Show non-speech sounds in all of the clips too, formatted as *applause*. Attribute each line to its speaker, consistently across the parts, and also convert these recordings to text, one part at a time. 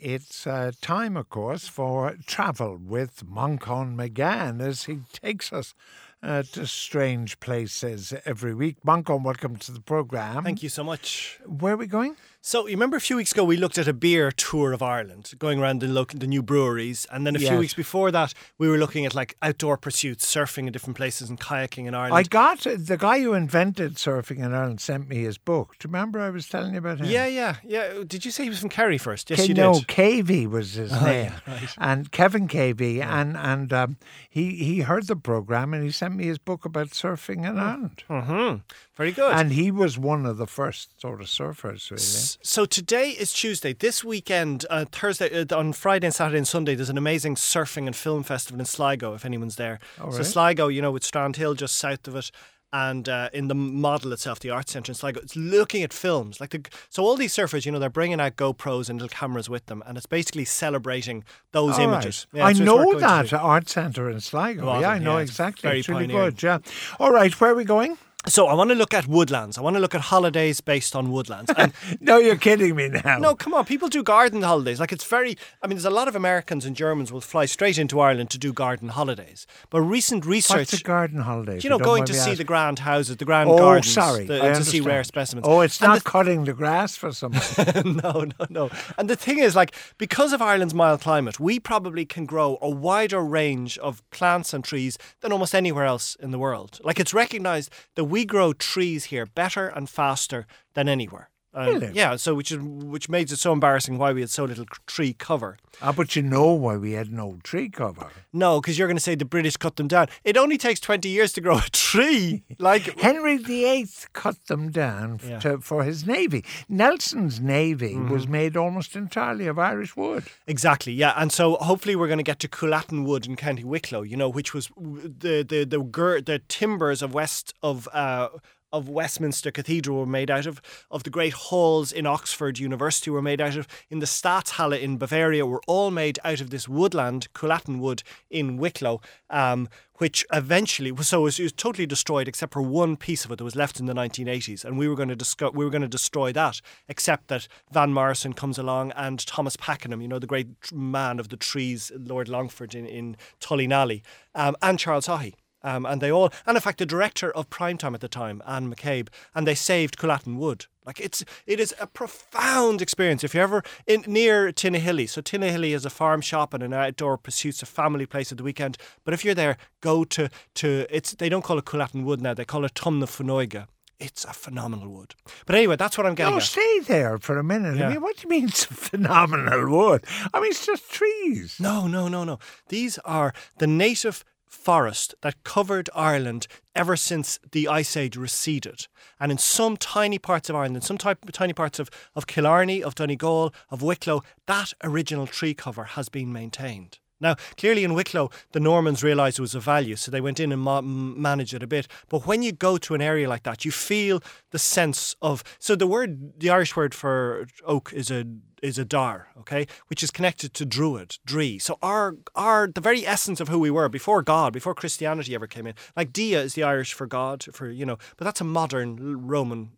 Speaker 1: It's uh, time, of course, for travel with Manchan Magan as he takes us uh, to strange places every week. Manchan, welcome to the programme.
Speaker 2: Thank you so much.
Speaker 1: Where are we going?
Speaker 2: So you remember a few weeks ago we looked at a beer tour of Ireland, going around the local, the new breweries, and then a few
Speaker 1: Yes.
Speaker 2: weeks before that we were looking at like outdoor pursuits, surfing in different places and kayaking in Ireland.
Speaker 1: I got the guy who invented surfing in Ireland sent me his book. Do you remember I was telling you about him?
Speaker 2: yeah, yeah, yeah. Did you say he was from Kerry first? Yes,
Speaker 1: K-
Speaker 2: you
Speaker 1: no,
Speaker 2: did.
Speaker 1: KV was his
Speaker 2: Oh,
Speaker 1: name,
Speaker 2: yeah, right.
Speaker 1: and Kevin KV, and and um, he he heard the program and he sent me his book about surfing in Ireland,
Speaker 2: hmm Very good.
Speaker 1: and he was one of the first sort of surfers, really.
Speaker 2: S- So today is Tuesday. This weekend, uh, Thursday, uh, on Friday and Saturday and Sunday, there's an amazing surfing and film festival in Sligo. If anyone's there,
Speaker 1: All
Speaker 2: so
Speaker 1: right.
Speaker 2: Sligo, you know, with Strand Hill just south of it, and uh, in the model itself, the art Centre in Sligo, it's looking at films. Like the so all these surfers, you know, they're bringing out GoPros and little cameras with them, and it's basically celebrating those
Speaker 1: All
Speaker 2: images.
Speaker 1: right.
Speaker 2: Yeah,
Speaker 1: I know that art centre in Sligo.
Speaker 2: Well,
Speaker 1: yeah, I know
Speaker 2: yeah, it's
Speaker 1: exactly.
Speaker 2: very
Speaker 1: it's really
Speaker 2: pioneering.
Speaker 1: good. Yeah. All right, where are we going?
Speaker 2: So I want to look at woodlands. I want to look at holidays based on woodlands. And *laughs*
Speaker 1: No, you're kidding me now.
Speaker 2: No, come on. People do garden holidays. Like it's very. I mean, there's a lot of Americans and Germans will fly straight into Ireland to do garden holidays. But recent
Speaker 1: What's
Speaker 2: research,
Speaker 1: a garden holiday?
Speaker 2: you know, going to see the grand houses, the grand
Speaker 1: Oh,
Speaker 2: gardens,
Speaker 1: sorry.
Speaker 2: the- to see rare specimens.
Speaker 1: Oh, it's
Speaker 2: And
Speaker 1: not cutting the grass for someone. *laughs*
Speaker 2: no, no, no. And the thing is, like, because of Ireland's mild climate, we probably can grow a wider range of plants and trees than almost anywhere else in the world. Like, it's recognised that we grow trees here better and faster than anywhere. Um,
Speaker 1: Really?
Speaker 2: Yeah, so which is which makes it so embarrassing why we had so little tree cover.
Speaker 1: ah, but you know why we had no tree cover.
Speaker 2: No, because you're going to say the British cut them down. It only takes 20 years to grow a tree. *laughs* Like,
Speaker 1: Henry VIII cut them down
Speaker 2: Yeah. Mm-hmm.
Speaker 1: to, for his navy. Nelson's navy was made almost entirely of Irish wood.
Speaker 2: Exactly, yeah, and so hopefully we're going to get to Coolattin Wood in County Wicklow, you know, which was the the the gir- the timbers of west of uh, of Westminster Cathedral were made out of, of the great halls in Oxford University were made out of, in the Staatshalle in Bavaria were all made out of this woodland, Coolattin Wood in Wicklow, um, which eventually was so it was, it was totally destroyed except for one piece of it that was left in the 1980s, and we were going to discuss, we were going to destroy that, except that Van Morrison comes along and Thomas Pakenham, you know, the great man of the trees, Lord Longford in in Tullynally, um, and Charles Haughey. Um, and they all, and in fact, the director of Primetime at the time, Anne McCabe, and they saved Coolattin Wood. Like it's, it is a profound experience. If you're ever in near Tinahely, so Tinahely is a farm shop and an outdoor pursuits, a family place at the weekend. But if you're there, go to to it's. They don't call it Coolattin Wood now; they call it Tomnafinnoge. It's a phenomenal wood. But anyway, that's what I'm getting
Speaker 1: No,
Speaker 2: at.
Speaker 1: stay there for a minute. I mean, what do you mean it's a phenomenal wood? I mean, it's just trees.
Speaker 2: No, no, no, no. These are the native forest that covered Ireland ever since the Ice Age receded. And in some tiny parts of Ireland, some type, tiny parts of, of Killarney, of Donegal, of Wicklow, that original tree cover has been maintained. Now, clearly in Wicklow, the Normans realised it was of value, so they went in and ma- managed it a bit. But when you go to an area like that, you feel the sense of. So the word, the Irish word for oak is a is a dar, okay, which is connected to druid, dree. So our our the very essence of who we were before God, before Christianity ever came in. Like dia is the Irish for God, for you know, but that's a modern Roman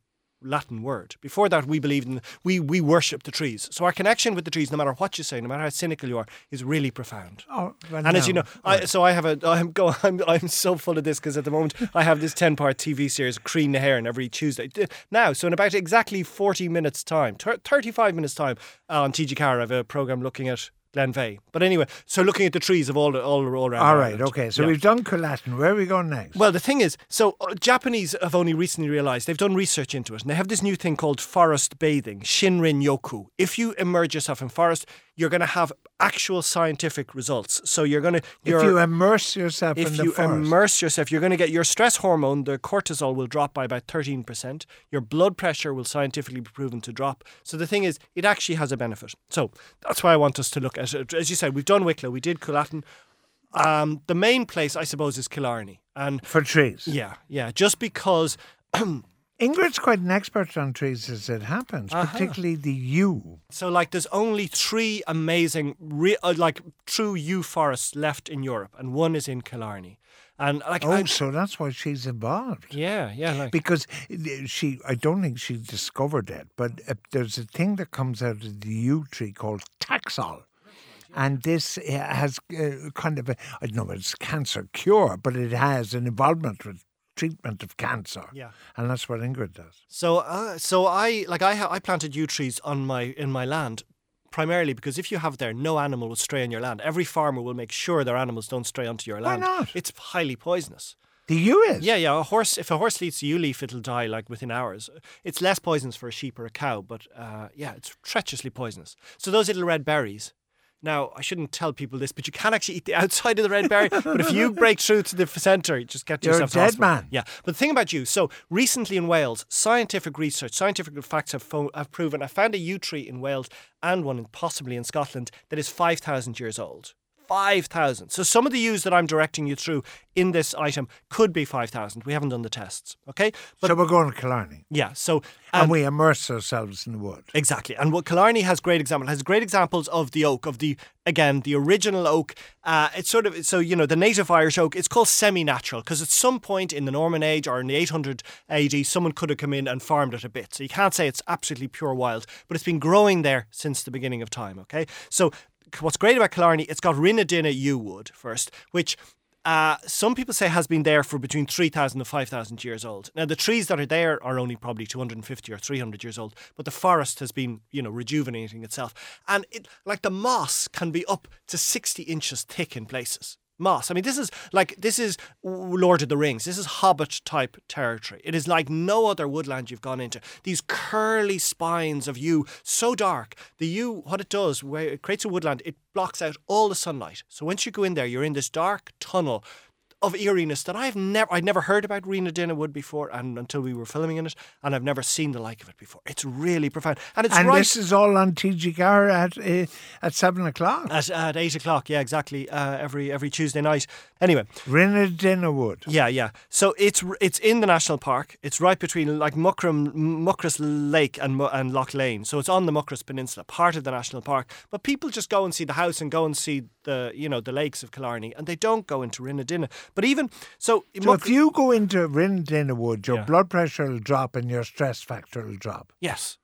Speaker 2: Latin word. Before that, we believed in we we worship the trees. So our connection with the trees, no matter what you say, no matter how cynical you are, is really profound.
Speaker 1: Oh, well,
Speaker 2: And as you know, I, so I have a. I'm go. *laughs* I'm, I'm so full of this because at the moment I have this ten part TV series, Crean the Hair, every Tuesday. Now, so in about exactly forty minutes time, thirty five minutes time uh, on TG Car, I have a program looking at Glenveagh. But anyway, so looking at the trees of all all, all around.
Speaker 1: All right,
Speaker 2: Ireland.
Speaker 1: okay. So
Speaker 2: Yeah.
Speaker 1: we've done Coolattin. Where are we going next?
Speaker 2: Well, the thing is, so uh, Japanese have only recently realised they've done research into it, and they have this new thing called forest bathing, Shinrin Yoku. If you immerse yourself in forest, you're going to have actual scientific results. So you're going to
Speaker 1: if you immerse yourself in
Speaker 2: if
Speaker 1: the
Speaker 2: you
Speaker 1: forest.
Speaker 2: immerse yourself, you're going to get your stress hormone, the cortisol, will drop by about 13%. Your blood pressure will scientifically be proven to drop. So the thing is, it actually has a benefit. So that's why I want us to look at. As you said, we've done Wicklow, we did Coolattin. Um, the main place, I suppose, is Killarney. And
Speaker 1: for trees.
Speaker 2: yeah, yeah, just because. *clears throat*
Speaker 1: Ingrid's quite an expert on trees as it happens,
Speaker 2: Uh-huh.
Speaker 1: particularly the yew.
Speaker 2: So, like, there's only three amazing, re- uh, like, true yew forests left in Europe, and one is in Killarney. And like,
Speaker 1: Oh,
Speaker 2: I-
Speaker 1: so that's why she's involved.
Speaker 2: yeah, yeah, like
Speaker 1: Because she, I don't think she discovered it, but uh, there's a thing that comes out of the yew tree called Taxol. And this uh, has uh, kind of a, I don't know, it's cancer cure, but it has an involvement with treatment of cancer.
Speaker 2: Yeah.
Speaker 1: And that's what Ingrid does.
Speaker 2: So, uh, so I like I ha- I planted yew trees on my in my land primarily because if you have there, no animal will stray on your land. Every farmer will make sure their animals don't stray onto your land.
Speaker 1: Why not?
Speaker 2: It's highly poisonous.
Speaker 1: The yew is?
Speaker 2: Yeah, yeah. A horse, if a horse eats a yew leaf, it'll die like within hours. It's less poisonous for a sheep or a cow, but uh, yeah, it's treacherously poisonous. So those little red berries. Now, I shouldn't tell people this, but you can actually eat the outside of the red berry. but if you break *laughs* through to the centre, you just get
Speaker 1: You're a
Speaker 2: yourself to
Speaker 1: dead
Speaker 2: hospital.
Speaker 1: man.
Speaker 2: Yeah, but the thing about you, so recently in Wales, scientific research, scientific facts have, fo- have proven. I found a yew tree in Wales and one in, possibly in Scotland that is five thousand years old. 5,000. So some of the yews that I'm directing you through in this item could be 5,000. We haven't done the tests, okay? But
Speaker 1: so we're going to Killarney.
Speaker 2: yeah, so
Speaker 1: And,
Speaker 2: um,
Speaker 1: we immerse ourselves in the wood.
Speaker 2: Exactly, and what Killarney has great example has great examples of the oak of the again the original oak. Uh, it's sort of so you know the native Irish oak. It's called semi-natural because at some point in the Norman age or in the 800 AD, someone could have come in and farmed it a bit. So you can't say it's absolutely pure wild, but it's been growing there since the beginning of time. Okay, so what's great about Killarney, it's got Reenadinna yew wood first, which uh, some people say has been there for between 3,000 and 5,000 years old. Now, the trees that are there are only probably 250 or 300 years old, but the forest has been, you know, rejuvenating itself. And it, like the moss can be up to 60 inches thick in places. Moss. I mean, this is like, this is Lord of the Rings. This is Hobbit type territory. It is like no other woodland you've gone into. These curly spines of yew, so dark. The yew, what it does, where it creates a woodland, it blocks out all the sunlight. So once you go in there, you're in this dark tunnel of eeriness that I've never I'd never heard about Reenadinna Wood before and until we were filming in it and I've never seen the like of it before. It's really profound. And it's
Speaker 1: and
Speaker 2: right
Speaker 1: this is all on TGR at uh, at seven o'clock.
Speaker 2: at, at eight o'clock, yeah, exactly. Uh, every every Tuesday night. Anyway,
Speaker 1: Rena Wood.
Speaker 2: yeah, yeah. So it's it's in the national park. It's right between like Muckram, Muckross Lake and and Lough Leane. So it's on the Muckross Peninsula, part of the national park. But people just go and see the house and go and see the you know the lakes of Killarney, and they don't go into Reenadinna. But even so,
Speaker 1: So
Speaker 2: Muck-
Speaker 1: if you go into Reenadinna Wood, your
Speaker 2: Yeah.
Speaker 1: blood pressure will drop and your stress factor will drop.
Speaker 2: Yes.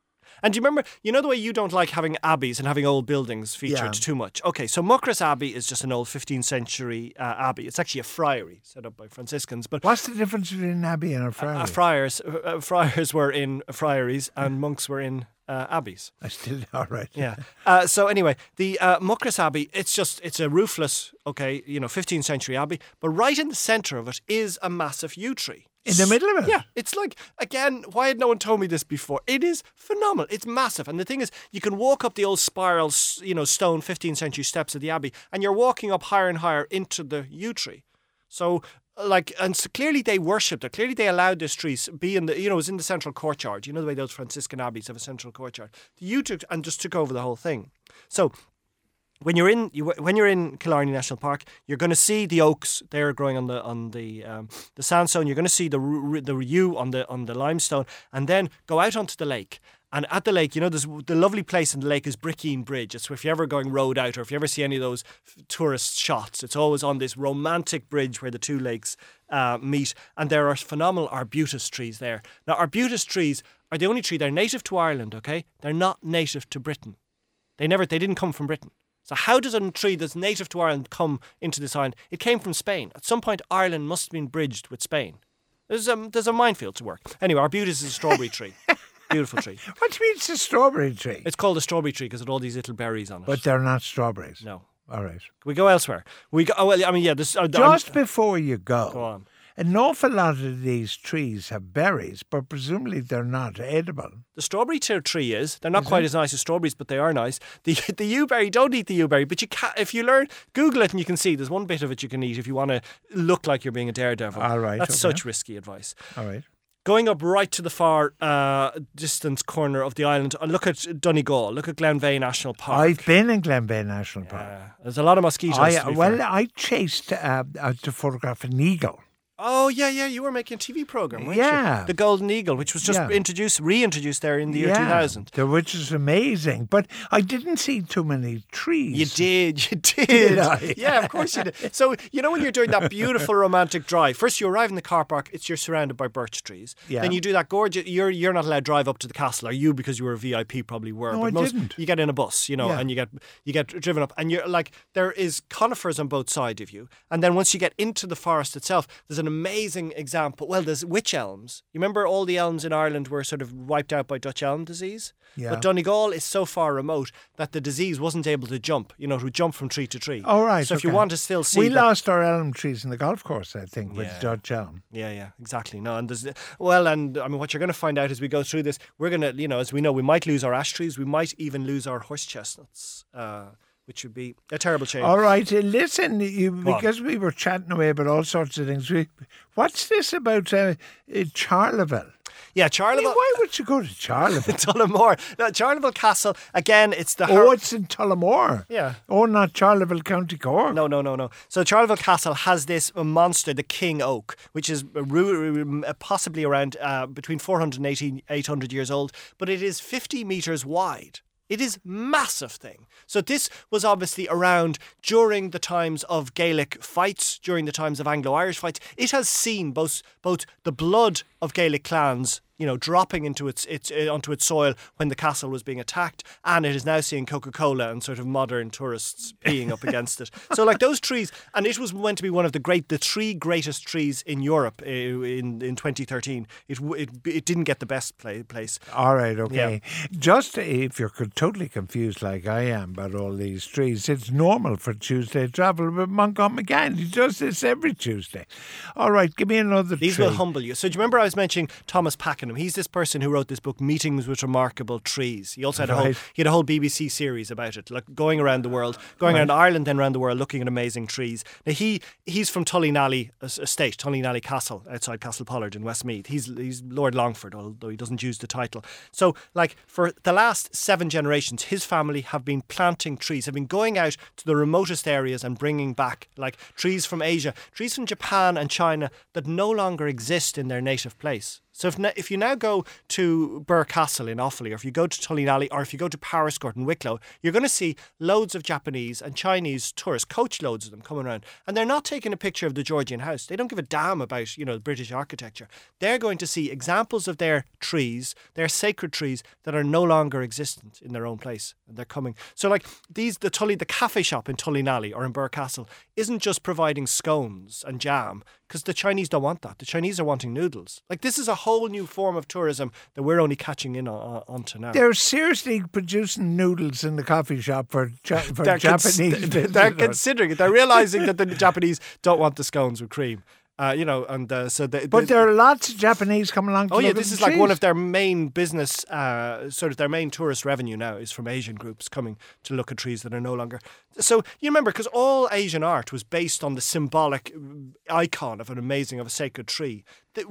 Speaker 2: And do you remember, you know the way you don't like having abbeys and having old buildings featured
Speaker 1: Yeah.
Speaker 2: too much? Okay, so Muckross Abbey is just an old 15th century uh, abbey. It's actually a friary set up by Franciscans. But
Speaker 1: What's the difference between an abbey and a friary?
Speaker 2: uh, friars, uh, uh, friars were in friaries and monks were in uh, abbeys.
Speaker 1: I still *laughs* all right.
Speaker 2: Yeah. Uh, so anyway, the uh, Muckross Abbey, it's just it's a roofless, okay, you know, 15th century abbey, but right in the centre of it is a massive yew tree.
Speaker 1: In the middle of it?
Speaker 2: Yeah, it's like again. Why had no one told me this before? It is phenomenal. It's massive, and the thing is, you can walk up the old spiral, you know, stone 15th century steps of the abbey, and you're walking up higher and higher into the yew tree. So, like, and so clearly they worshipped it. Clearly they allowed this tree be in the, you know, it was in the central courtyard. You know the way those Franciscan abbeys have a central courtyard. The yew took and just took over the whole thing. So when you're in you, when you're in Killarney National Park, you're going to see the oaks there growing on the on the um, the sandstone. You're going to see the the yew on the on the limestone, and then go out onto the lake. And at the lake, you know, there's the lovely place in the lake is Brickeen Bridge. It's if you're ever going road out, or if you ever see any of those tourist shots, it's always on this romantic bridge where the two lakes uh, meet. And there are phenomenal arbutus trees there. Now, arbutus trees are the only tree. They're native to Ireland. Okay, they're not native to Britain. They never, they didn't come from Britain. So how does a tree that's native to Ireland come into this island? It came from Spain. At some point, Ireland must have been bridged with Spain. There's a, there's a minefield to work. Anyway, arbutus is a strawberry tree. *laughs* Beautiful tree.
Speaker 1: What do you mean it's a strawberry tree?
Speaker 2: It's called a strawberry tree because it had all these little berries on it.
Speaker 1: but they're not strawberries.
Speaker 2: no.
Speaker 1: All right.
Speaker 2: We go elsewhere. We go. Oh, well, I mean, yeah. This. Uh,
Speaker 1: Just before you go,
Speaker 2: Go on.
Speaker 1: An awful lot of these trees have berries, but presumably they're not edible.
Speaker 2: The strawberry tree is. They're not quite as nice as strawberries, but they are nice. The *laughs* the yew-berry, don't eat the yew-berry, but you can if you learn, Google it and you can see there's one bit of it you can eat if you want to look like you're being a daredevil.
Speaker 1: All right,
Speaker 2: That's
Speaker 1: okay.
Speaker 2: such risky advice.
Speaker 1: All right.
Speaker 2: Going up right to the far uh, distance corner of the island, and look at Donegal, look at Glenveagh National Park.
Speaker 1: I've been in Glenveagh National Park.
Speaker 2: Uh, there's a lot of mosquitoes.
Speaker 1: I, well,
Speaker 2: fair.
Speaker 1: I chased uh, uh, to photograph an eagle
Speaker 2: Oh yeah, yeah. You were making a TV program, weren't
Speaker 1: Yeah.
Speaker 2: you? The Golden Eagle, which was just
Speaker 1: Yeah.
Speaker 2: introduced, reintroduced there in the year
Speaker 1: yeah,
Speaker 2: 2000.
Speaker 1: the- which is amazing. But I didn't see too many trees.
Speaker 2: You did, you *laughs* did.
Speaker 1: Did? *laughs*
Speaker 2: Yeah, of course you did. So you know when you're doing that *laughs* beautiful romantic drive, first you arrive in the car park, it's you're surrounded by birch trees.
Speaker 1: Yeah.
Speaker 2: Then you do that gorgeous. You're you're not allowed to drive up to the castle, are you? Because you were a VIP, probably were.
Speaker 1: No,
Speaker 2: but
Speaker 1: I
Speaker 2: most,
Speaker 1: didn't.
Speaker 2: You get in a bus, you know,
Speaker 1: Yeah.
Speaker 2: and you get you get driven up, and you're like there is conifers on both sides of you, and then once you get into the forest itself, there's an amazing example. Well, there's witch elms. You remember all the elms in Ireland were sort of wiped out by Dutch elm disease.
Speaker 1: Yeah.
Speaker 2: But Donegal is so far remote that the disease wasn't able to jump. You know, to jump from tree to tree.
Speaker 1: All right.
Speaker 2: So if you want to still see
Speaker 1: we
Speaker 2: that-
Speaker 1: lost our elm trees in the golf course, I think, with
Speaker 2: Yeah.
Speaker 1: Dutch elm.
Speaker 2: Yeah, yeah, exactly. No, and there's well, and I mean, what you're going to find out as we go through this, we're going to, you know, as we know, we might lose our ash trees, we might even lose our horse chestnuts, uh, which would be a terrible shame.
Speaker 1: All right, uh, listen, you, because we were chatting away about all sorts of things. We, what's this about uh, uh, Charleville?
Speaker 2: yeah,
Speaker 1: I mean,
Speaker 2: Charleville,
Speaker 1: why would you go to Charleville? *laughs*
Speaker 2: Tullamore. No, Charleville Castle again. It's the
Speaker 1: oh, it's in Tullamore.
Speaker 2: yeah.
Speaker 1: Oh, not Charleville, County Cork.
Speaker 2: No, no, no, no. So Charleville Castle has this monster, the King Oak, which is uh, possibly around uh, between 480 and 800 years old, but it is 50 metres wide. It is massive thing. So this was obviously around during the times of Gaelic fights, during the times of Anglo-Irish fights. It has seen both both the blood of Gaelic clans, you know, dropping into its its uh, onto its soil when the castle was being attacked, and it is now seeing Coca-Cola and sort of modern tourists peeing up *laughs* against it. So like those trees, and it was meant to be one of the great, the three greatest trees in Europe uh, in in 2013. It it it didn't get the best play, place.
Speaker 1: All right, okay. Just if you're totally confused like I am about all these trees, it's normal for Tuesday travel, but Manchan Magan, he does this every Tuesday. All right, give me another
Speaker 2: These
Speaker 1: tree.
Speaker 2: will humble you. So do you remember I was mentioning Thomas Pakenham? He's this person who wrote this book, Meetings with Remarkable Trees. He also had a whole he had a whole BBC series about it, like going around the world, going around Ireland, then around the world, looking at amazing trees. Now he he's from Tullynally es- Estate, Tullynally Castle, outside Castle Pollard in Westmeath. He's he's Lord Longford, although he doesn't use the title. So like for the last seven generations, his family have been planting trees, have been going out to the remotest areas and bringing back like trees from Asia, trees from Japan and China that no longer exist in their native place. So if, if you now go to Birr Castle in Offaly, or if you go to Tullynally, or if you go to Powerscourt in Wicklow, you're going to see loads of Japanese and Chinese tourists, coach loads of them coming around, and they're not taking a picture of the Georgian house. They don't give a damn about you know British architecture. They're going to see examples of their trees, their sacred trees that are no longer existent in their own place, and they're coming. So like these, the Tully, the cafe shop in Tullynally or in Birr Castle isn't just providing scones and jam because the Chinese don't want that. The Chinese are wanting noodles. Like this is a whole new form of tourism that we're only catching in on, onto now.
Speaker 1: They're seriously producing noodles in the coffee shop for, ja- *laughs* for
Speaker 2: They're cons-
Speaker 1: Japanese *laughs*
Speaker 2: they're
Speaker 1: visitors.
Speaker 2: considering it. They're realizing that the Japanese don't want the scones with cream. Uh, you know, and uh, so they,
Speaker 1: But there are lots of Japanese coming along. To
Speaker 2: Oh yeah, this is like one of their main business, uh, sort of their main tourist revenue now is from Asian groups coming to look at trees that are no longer. So you remember, because all Asian art was based on the symbolic mm, icon of an amazing, of a sacred tree.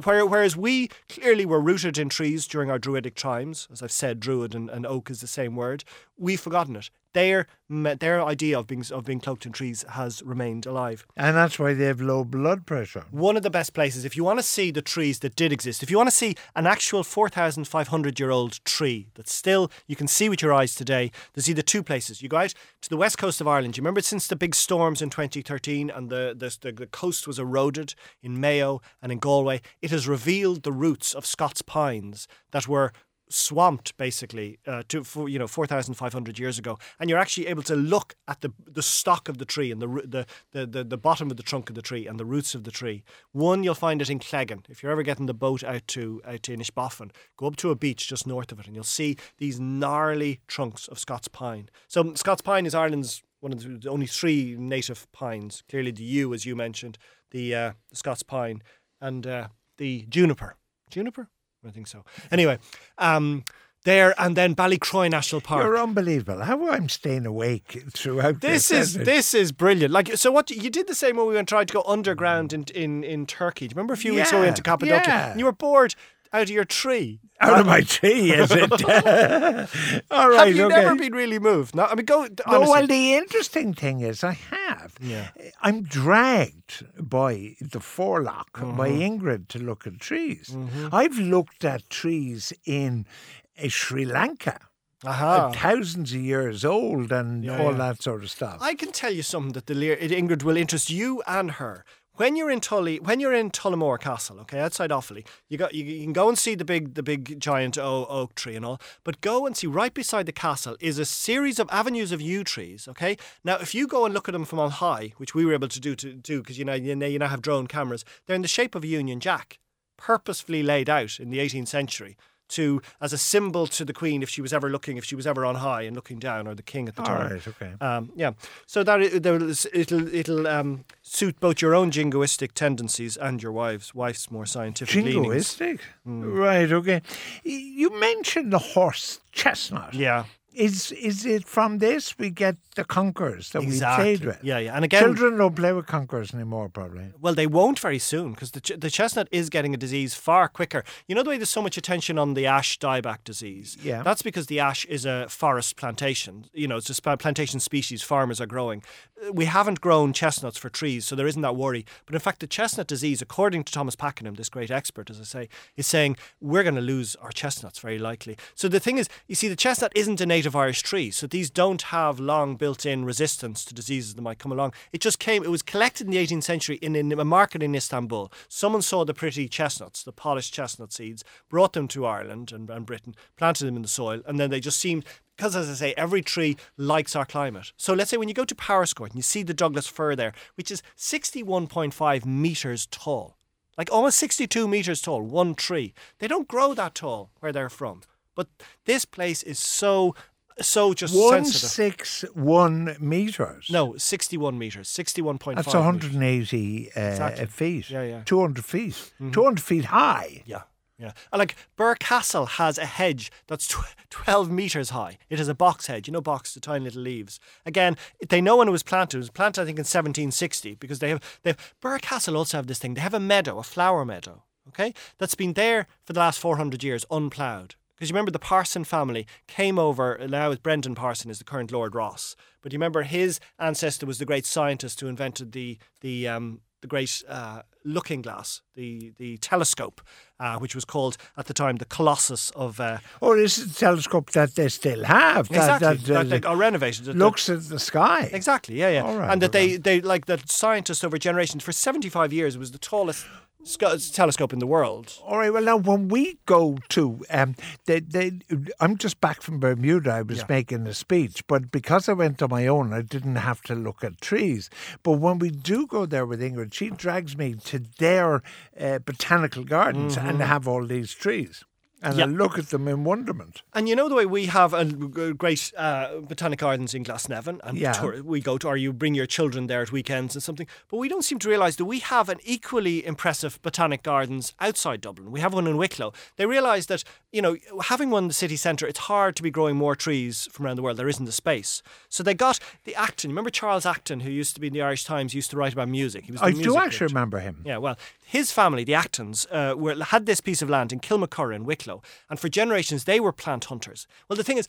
Speaker 2: Where, whereas we clearly were rooted in trees during our Druidic times, as I've said, Druid and, and oak is the same word. We've forgotten it. Their their idea of being of being cloaked in trees has remained alive
Speaker 1: And that's why they have low blood pressure.
Speaker 2: one of the best places if you want to see the trees that did exist if you want to see an actual 4500 year old tree that still you can see with your eyes today there's either two places you go out to the west coast of ireland you remember since the big storms in 2013 and the, the, the, the coast was eroded in mayo and in galway it has revealed the roots of scots pines that were swamped basically uh, to for, you know 4500 years ago and you're actually able to look at the the stock of the tree and the, the the the bottom of the trunk of the tree and the roots of the tree. One you'll find it in Cleggan. If you're ever getting the boat out to out to Inishbofin go up to a beach just north of it and you'll see these gnarly trunks of Scots pine. So Scots pine is Ireland's one of the the only three native pines. Clearly the yew as you mentioned the uh, the Scots pine and uh, the juniper. Juniper I think so. Anyway, um, there and then Ballycroy National Park.
Speaker 1: You're unbelievable. How I'm staying awake throughout
Speaker 2: this
Speaker 1: this.
Speaker 2: is
Speaker 1: isn't
Speaker 2: this is brilliant. Like so, what you did the same when we went tried to go underground in in, in Turkey. Do you remember a few weeks ago we went to
Speaker 1: Yeah,
Speaker 2: Cappadocia?
Speaker 1: yeah.
Speaker 2: And you were bored. Out of your tree.
Speaker 1: Out of my tree, is it? *laughs* *laughs* All right.
Speaker 2: have you
Speaker 1: okay.
Speaker 2: never been really moved? No, I mean, go.
Speaker 1: No, well, the interesting thing is, I have.
Speaker 2: Yeah.
Speaker 1: I'm dragged by the forelock by
Speaker 2: Mm-hmm.
Speaker 1: Ingrid to look at trees. I've looked at trees in uh, Sri Lanka,
Speaker 2: Aha.
Speaker 1: thousands of years old, and
Speaker 2: Yeah,
Speaker 1: all
Speaker 2: yeah.
Speaker 1: that sort of stuff.
Speaker 2: I can tell you something that the Lear, Ingrid will interest you and her. When you're in Tully, when you're in Tullamore Castle, okay, outside Offaly, you got you, you can go and see the big the big giant oak tree and all, but go and see right beside the castle is a series of avenues of yew trees. Okay, now if you go and look at them from on high, which we were able to do to do because you know you you now have drone cameras, they're in the shape of a Union Jack, purposefully laid out in the 18th century. To as a symbol to the Queen, if she was ever looking, if she was ever on high and looking down, or the King at the
Speaker 1: all
Speaker 2: time.
Speaker 1: right, okay.
Speaker 2: Um, yeah, so that it, it'll it'll um, suit both your own jingoistic tendencies and your wife's wife's more scientific.
Speaker 1: Jingoistic?
Speaker 2: Hmm.
Speaker 1: Right, okay. You mentioned the horse chestnut.
Speaker 2: Yeah,
Speaker 1: Is is it from this we get the conquerors that we played with?
Speaker 2: Yeah, yeah, and again,
Speaker 1: Children don't play with conquerors anymore, probably.
Speaker 2: Well, they won't very soon because the, ch- the chestnut is getting a disease far quicker. You know the way there's so much attention on the ash dieback disease?
Speaker 1: Yeah.
Speaker 2: That's because the ash is a forest plantation. You know, it's a plantation species farmers are growing. We haven't grown chestnuts for trees, so there isn't that worry. But in fact, the chestnut disease, according to Thomas Pakenham, this great expert, as I say, is saying we're going to lose our chestnuts very likely. So the thing is, you see, the chestnut isn't a native Irish tree, so these don't have long built-in resistance to diseases that might come along. It just came. It was collected in the 18th century in, in a market in Istanbul. Someone saw the pretty chestnuts, the polished chestnut seeds, brought them to Ireland and, and Britain, planted them in the soil, and then they just seemed. Because, as I say, every tree likes our climate. So, let's say when you go to Powerscourt and you see the Douglas fir there, which is 61.5 metres tall, like almost 62 metres tall, one tree. They don't grow that tall where they're from. But this place is so, so just
Speaker 1: One
Speaker 2: sensitive.
Speaker 1: six one meters.
Speaker 2: No, 61 metres, 61.5
Speaker 1: That's
Speaker 2: metres.
Speaker 1: 180 uh,
Speaker 2: Exactly.
Speaker 1: feet.
Speaker 2: Yeah, yeah.
Speaker 1: 200 feet. 200 feet high.
Speaker 2: Yeah, yeah. And like Birr Castle has a hedge that's tw- 12 metres high. It has a box hedge, you know, box, the tiny little leaves. Again, they know when it was planted. It was planted, I think, in 1760 because they have, they have, Birr Castle also have this thing. They have a meadow, a flower meadow, okay, that's been there for the last 400 years, unploughed. Because you remember the Parson family came over, now with Brendan Parson is the current Lord Rosse. But you remember his ancestor was the great scientist who invented the, the, um, the great uh, looking glass, the, the telescope, uh, which was called at the time the Colossus of. Uh,
Speaker 1: Oh, this is a telescope that they still have. That,
Speaker 2: exactly.
Speaker 1: that,
Speaker 2: that, or renovated. that- that-
Speaker 1: looks at the sky.
Speaker 2: Exactly, yeah, yeah.
Speaker 1: All right,
Speaker 2: and that they, they, like, that scientists over generations, for 75 years, it was the tallest sc- telescope in the world.
Speaker 1: All right. Well, now when we go to, um, they, they, I'm just back from Bermuda. I was
Speaker 2: Yeah.
Speaker 1: making a speech, but because I went on my own, I didn't have to look at trees. But when we do go there with Ingrid, she drags me to their uh, botanical gardens and they have all these trees, and I
Speaker 2: Mm-hmm.
Speaker 1: Look at them in wonderment.
Speaker 2: And you know the way we have a great uh, botanic gardens in Glasnevin, and
Speaker 1: Yeah.
Speaker 2: tour- we go to, or you bring your children there at weekends and something. But we don't seem to realise that we have an equally impressive botanic gardens outside Dublin. We have one in Wicklow. They realise that you know having one in the city centre, it's hard to be growing more trees from around the world. There isn't the space. So they got the Acton. Remember Charles Acton, who used to be in the Irish Times, used to write about music. He was
Speaker 1: I do actually remember him.
Speaker 2: Yeah, well, his family, the Actons, uh, were, had this piece of land in Kilmacurragh in Wicklow, and for generations they were plant hunters. Well, the thing is,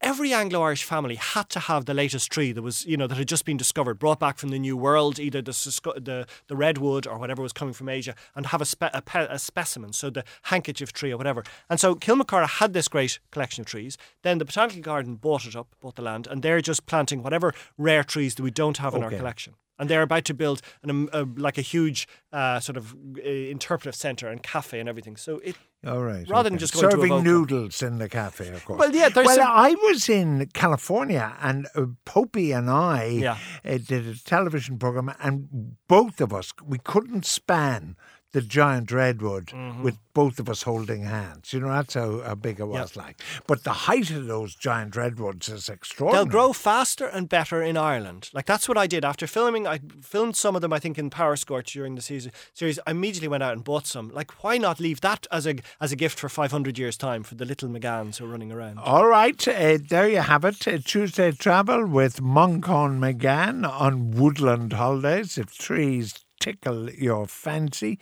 Speaker 2: every Anglo-Irish family had to have the latest tree that was, you know, that had just been discovered, brought back from the New World, either the the, the redwood or whatever was coming from Asia, and have a, spe- a, pe- a specimen, so the handkerchief tree or whatever. And so Kilmacurragh had this great collection of trees. Then the botanical garden bought it up, bought the land, and they're just planting whatever rare trees that we don't have in our collection and they're about to build an, um, uh, like a huge uh, sort of uh, interpretive centre and cafe and everything. So it
Speaker 1: All right.
Speaker 2: Rather than just going
Speaker 1: serving noodles in the cafe, of course.
Speaker 2: Well, yeah, there's
Speaker 1: well,
Speaker 2: some-
Speaker 1: I was in California, and uh, Popey and I
Speaker 2: Yeah.
Speaker 1: uh, did a television program, and both of us we couldn't span the giant redwood
Speaker 2: Mm-hmm.
Speaker 1: with both of us holding hands. You know, that's how, how big it was like. But the height of those giant redwoods is extraordinary.
Speaker 2: they'll grow faster and better in Ireland. Like that's what I did after filming. I filmed some of them, I think, in Powerscourt during the season series. I immediately went out and bought some. Like, why not leave that as a as a gift for 500 years time for the little Magans who are running around?
Speaker 1: All right, uh, there you have it. Uh, Tuesday travel with Manchan Magan on woodland holidays. If trees tickle your fancy.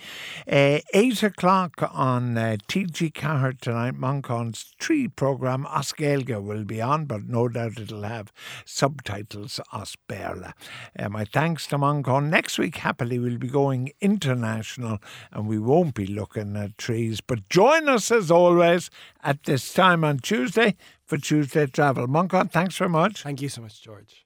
Speaker 1: Uh, eight o'clock on uh, TG Cahir tonight, Manchan's tree programme, Oscailga will be on, but no doubt it'll have subtitles Os Berla. Uh, my thanks to Manchan. Next week, happily, we'll be going international and we won't be looking at trees. But join us as always at this time on Tuesday for Tuesday Travel. Manchan, thanks very much.
Speaker 2: Thank you so much, George.